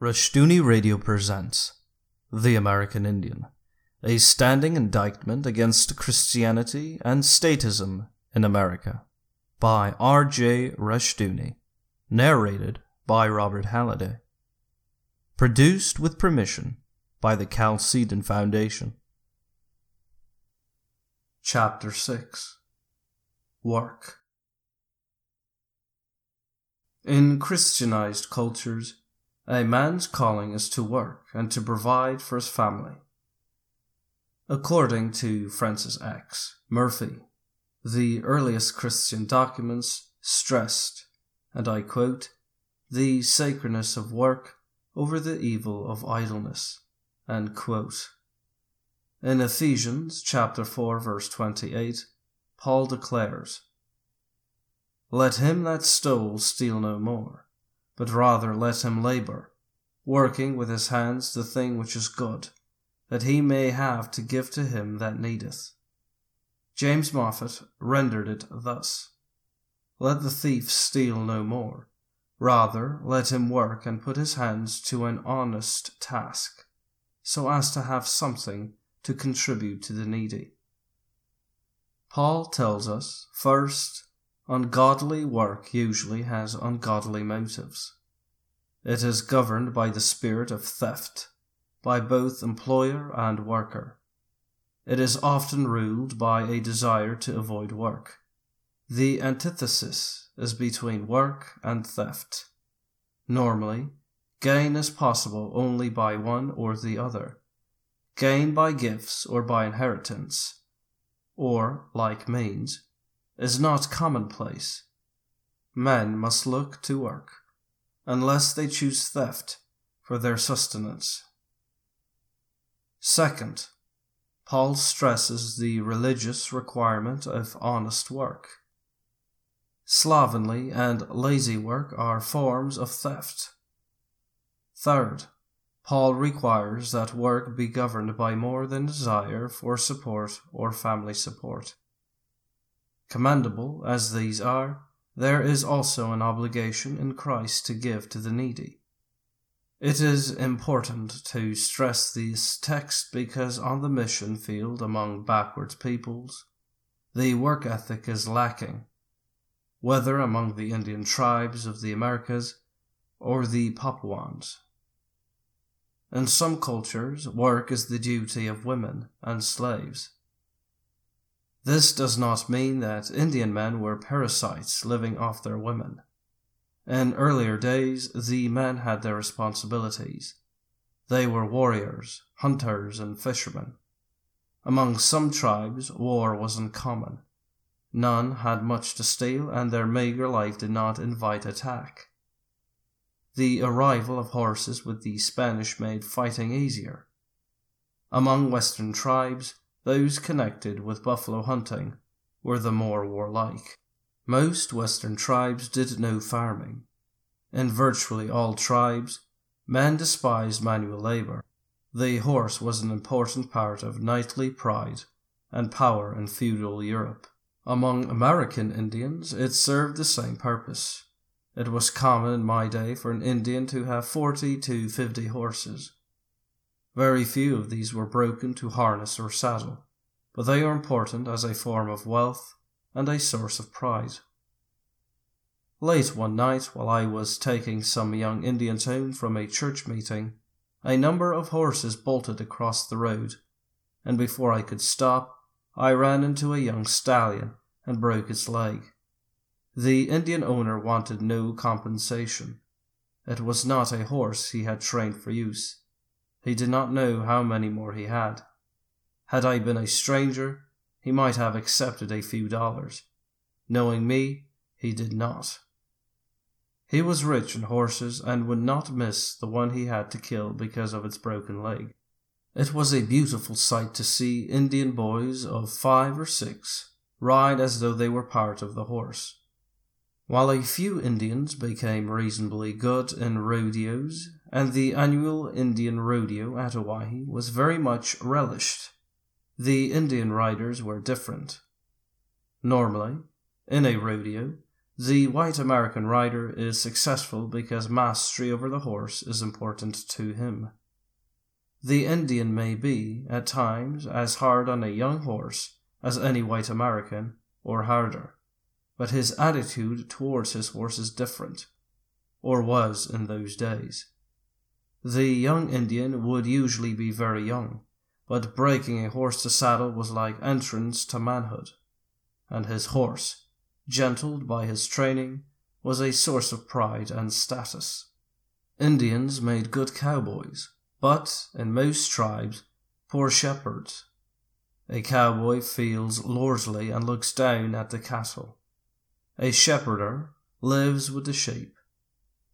Rushdoony Radio presents The American Indian, a standing indictment against Christianity and statism in America, by R.J. Rushdoony, narrated by Robert Halliday. Produced with permission by the Chalcedon Foundation. Chapter 6 Work In Christianized cultures, a man's calling is to work and to provide for his family. According to Francis X. Murphy, the earliest Christian documents stressed, and I quote, the sacredness of work over the evil of idleness. In Ephesians chapter 4 verse 28, Paul declares, Let him that stole steal no more but rather let him labor, working with his hands the thing which is good, that he may have to give to him that needeth. James Moffatt rendered it thus Let the thief steal no more, rather let him work and put his hands to an honest task, so as to have something to contribute to the needy. Paul tells us, first, Ungodly work usually has ungodly motives. It is governed by the spirit of theft, by both employer and worker. It is often ruled by a desire to avoid work. The antithesis is between work and theft. Normally, gain is possible only by one or the other gain by gifts or by inheritance, or, like means, is not commonplace. Men must look to work, unless they choose theft for their sustenance. Second, Paul stresses the religious requirement of honest work. Slovenly and lazy work are forms of theft. Third, Paul requires that work be governed by more than desire for support or family support. Commendable as these are, there is also an obligation in Christ to give to the needy. It is important to stress this text because on the mission field among backward peoples, the work ethic is lacking, whether among the Indian tribes of the Americas or the Papuans. In some cultures, work is the duty of women and slaves. This does not mean that Indian men were parasites living off their women. In earlier days, the men had their responsibilities. They were warriors, hunters, and fishermen. Among some tribes, war was uncommon. None had much to steal, and their meagre life did not invite attack. The arrival of horses with the Spanish made fighting easier. Among Western tribes, those connected with buffalo hunting were the more warlike. Most Western tribes did no farming. In virtually all tribes, men despised manual labor. The horse was an important part of knightly pride and power in feudal Europe. Among American Indians, it served the same purpose. It was common in my day for an Indian to have forty to fifty horses. Very few of these were broken to harness or saddle, but they are important as a form of wealth and a source of pride. Late one night, while I was taking some young Indians home from a church meeting, a number of horses bolted across the road, and before I could stop, I ran into a young stallion and broke its leg. The Indian owner wanted no compensation. It was not a horse he had trained for use. He did not know how many more he had. Had I been a stranger, he might have accepted a few dollars. Knowing me, he did not. He was rich in horses and would not miss the one he had to kill because of its broken leg. It was a beautiful sight to see Indian boys of five or six ride as though they were part of the horse. While a few Indians became reasonably good in rodeos, and the annual Indian rodeo at Owyhee was very much relished, the Indian riders were different. Normally, in a rodeo, The white American rider is successful because mastery over the horse is important to him. The Indian may be, at times, as hard on a young horse as any white American, or harder, but his attitude towards his horse is different, or was in those days. The young Indian would usually be very young, but breaking a horse to saddle was like entrance to manhood, and his horse, gentled by his training, was a source of pride and status. Indians made good cowboys, but in most tribes, poor shepherds. A cowboy feels lordly and looks down at the cattle. A shepherder lives with the sheep,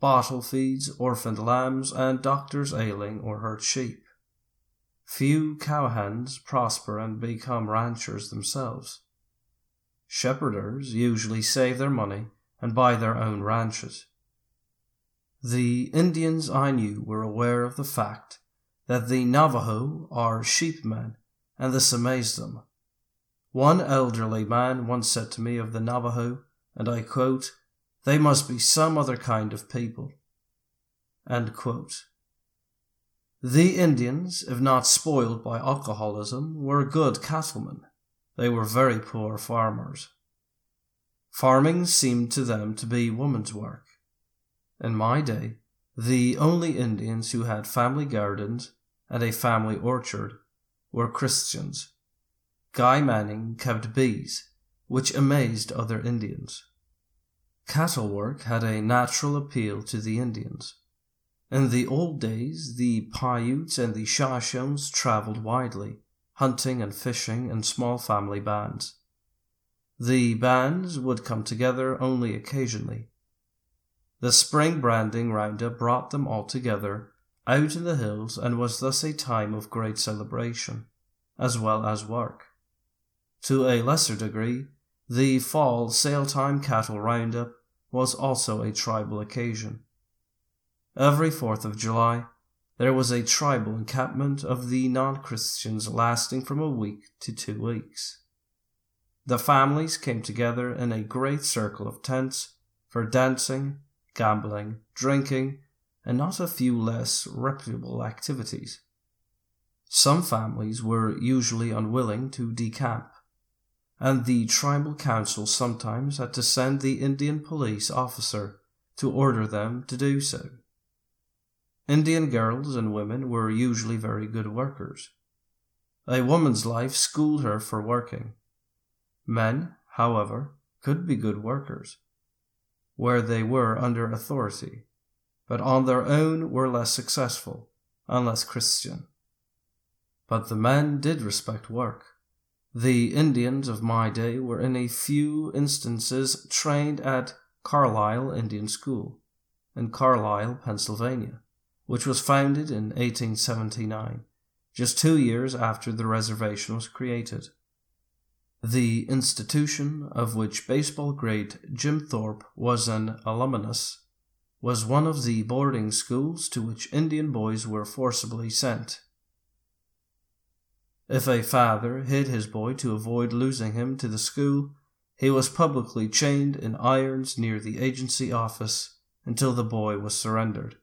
bottle feeds orphaned lambs and doctors ailing or hurt sheep. Few cowhands prosper and become ranchers themselves. Shepherders usually save their money and buy their own ranches. The Indians I knew were aware of the fact that the Navajo are sheepmen, and this amazed them. One elderly man once said to me of the Navajo, and I quote, They must be some other kind of people. The Indians, if not spoiled by alcoholism, were good cattlemen. They were very poor farmers. Farming seemed to them to be woman's work. In my day, the only Indians who had family gardens and a family orchard were Christians. Guy Manning kept bees, which amazed other Indians. Cattle work had a natural appeal to the Indians. In the old days, the Paiutes and the Shoshones traveled widely, hunting and fishing in small family bands. The bands would come together only occasionally. The spring branding roundup brought them all together out in the hills and was thus a time of great celebration, as well as work. To a lesser degree, the fall sale time cattle roundup was also a tribal occasion. Every 4th of July, there was a tribal encampment of the non Christians lasting from a week to two weeks. The families came together in a great circle of tents for dancing, gambling, drinking, and not a few less reputable activities. Some families were usually unwilling to decamp, and the tribal council sometimes had to send the Indian police officer to order them to do so. Indian girls and women were usually very good workers. A woman's life schooled her for working. Men, however, could be good workers, where they were under authority, but on their own were less successful, unless Christian. But the men did respect work. The Indians of my day were in a few instances trained at Carlisle Indian School, in Carlisle, Pennsylvania which was founded in 1879, just two years after the reservation was created. The institution, of which baseball great Jim Thorpe was an alumnus, was one of the boarding schools to which Indian boys were forcibly sent. If a father hid his boy to avoid losing him to the school, he was publicly chained in irons near the agency office until the boy was surrendered.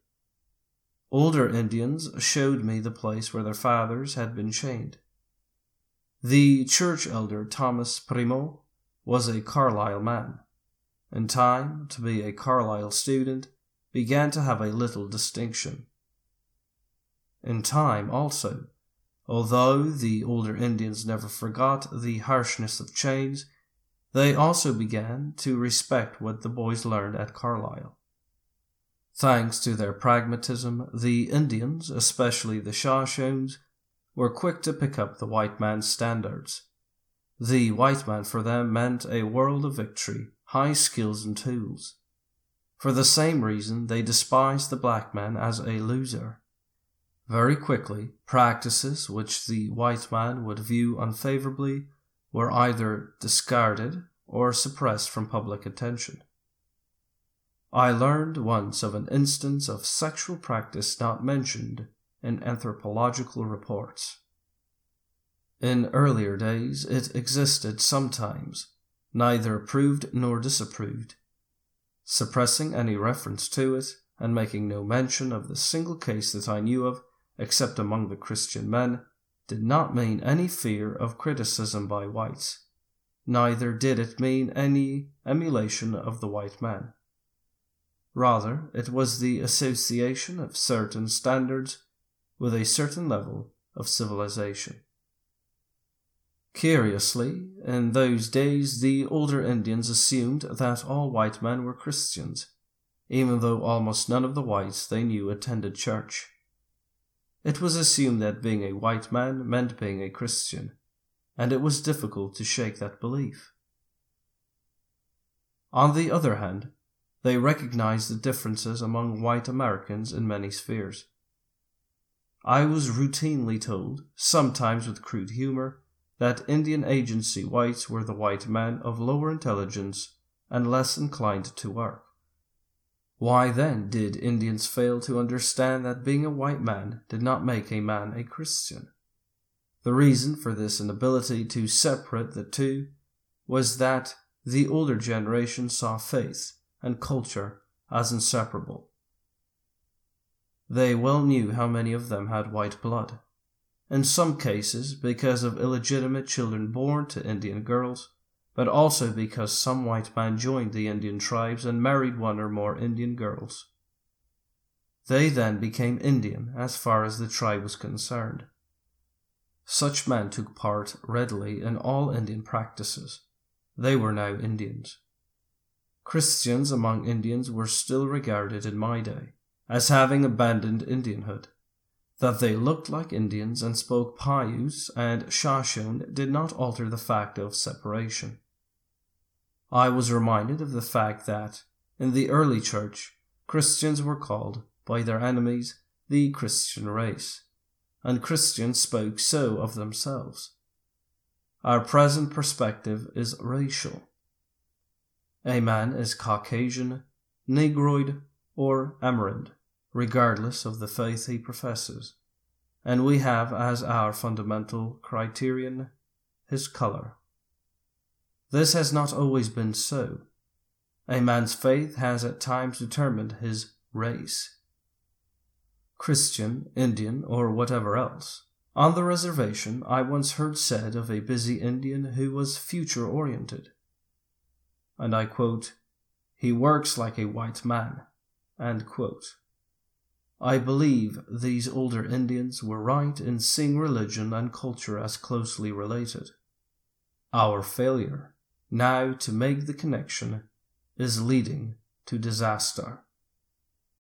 Older Indians showed me the place where their fathers had been chained. The church elder Thomas Primo was a Carlisle man. In time, to be a Carlisle student began to have a little distinction. In time, also, although the older Indians never forgot the harshness of chains, they also began to respect what the boys learned at Carlisle. Thanks to their pragmatism, the Indians, especially the Shoshones, were quick to pick up the white man's standards. The white man for them meant a world of victory, high skills and tools. For the same reason, they despised the black man as a loser. Very quickly, practices which the white man would view unfavorably were either discarded or suppressed from public attention. I learned once of an instance of sexual practice not mentioned in anthropological reports. In earlier days, it existed sometimes, neither approved nor disapproved, suppressing any reference to it and making no mention of the single case that I knew of, except among the Christian men, did not mean any fear of criticism by whites. Neither did it mean any emulation of the white man. Rather, it was the association of certain standards with a certain level of civilization. Curiously, in those days the older Indians assumed that all white men were Christians, even though almost none of the whites they knew attended church. It was assumed that being a white man meant being a Christian, and it was difficult to shake that belief. On the other hand, they recognized the differences among white Americans in many spheres. I was routinely told, sometimes with crude humor, that Indian agency whites were the white men of lower intelligence and less inclined to work. Why then did Indians fail to understand that being a white man did not make a man a Christian? The reason for this inability to separate the two was that the older generation saw faith and culture as inseparable. They well knew how many of them had white blood. In some cases, because of illegitimate children born to Indian girls, but also because some white man joined the Indian tribes and married one or more Indian girls. They then became Indian as far as the tribe was concerned. Such men took part readily in all Indian practices. They were now Indians. Christians among Indians were still regarded in my day as having abandoned Indianhood. That they looked like Indians and spoke Paiute and Shoshone did not alter the fact of separation. I was reminded of the fact that, in the early church, Christians were called, by their enemies, the Christian race, and Christians spoke so of themselves. Our present perspective is racial. A man is Caucasian, Negroid, or Amerind, regardless of the faith he professes, and we have as our fundamental criterion his color. This has not always been so. A man's faith has at times determined his race. Christian, Indian, or whatever else. On the reservation, I once heard said of a busy Indian who was future oriented. And I quote, He works like a white man. I believe these older Indians were right in seeing religion and culture as closely related. Our failure now to make the connection is leading to disaster.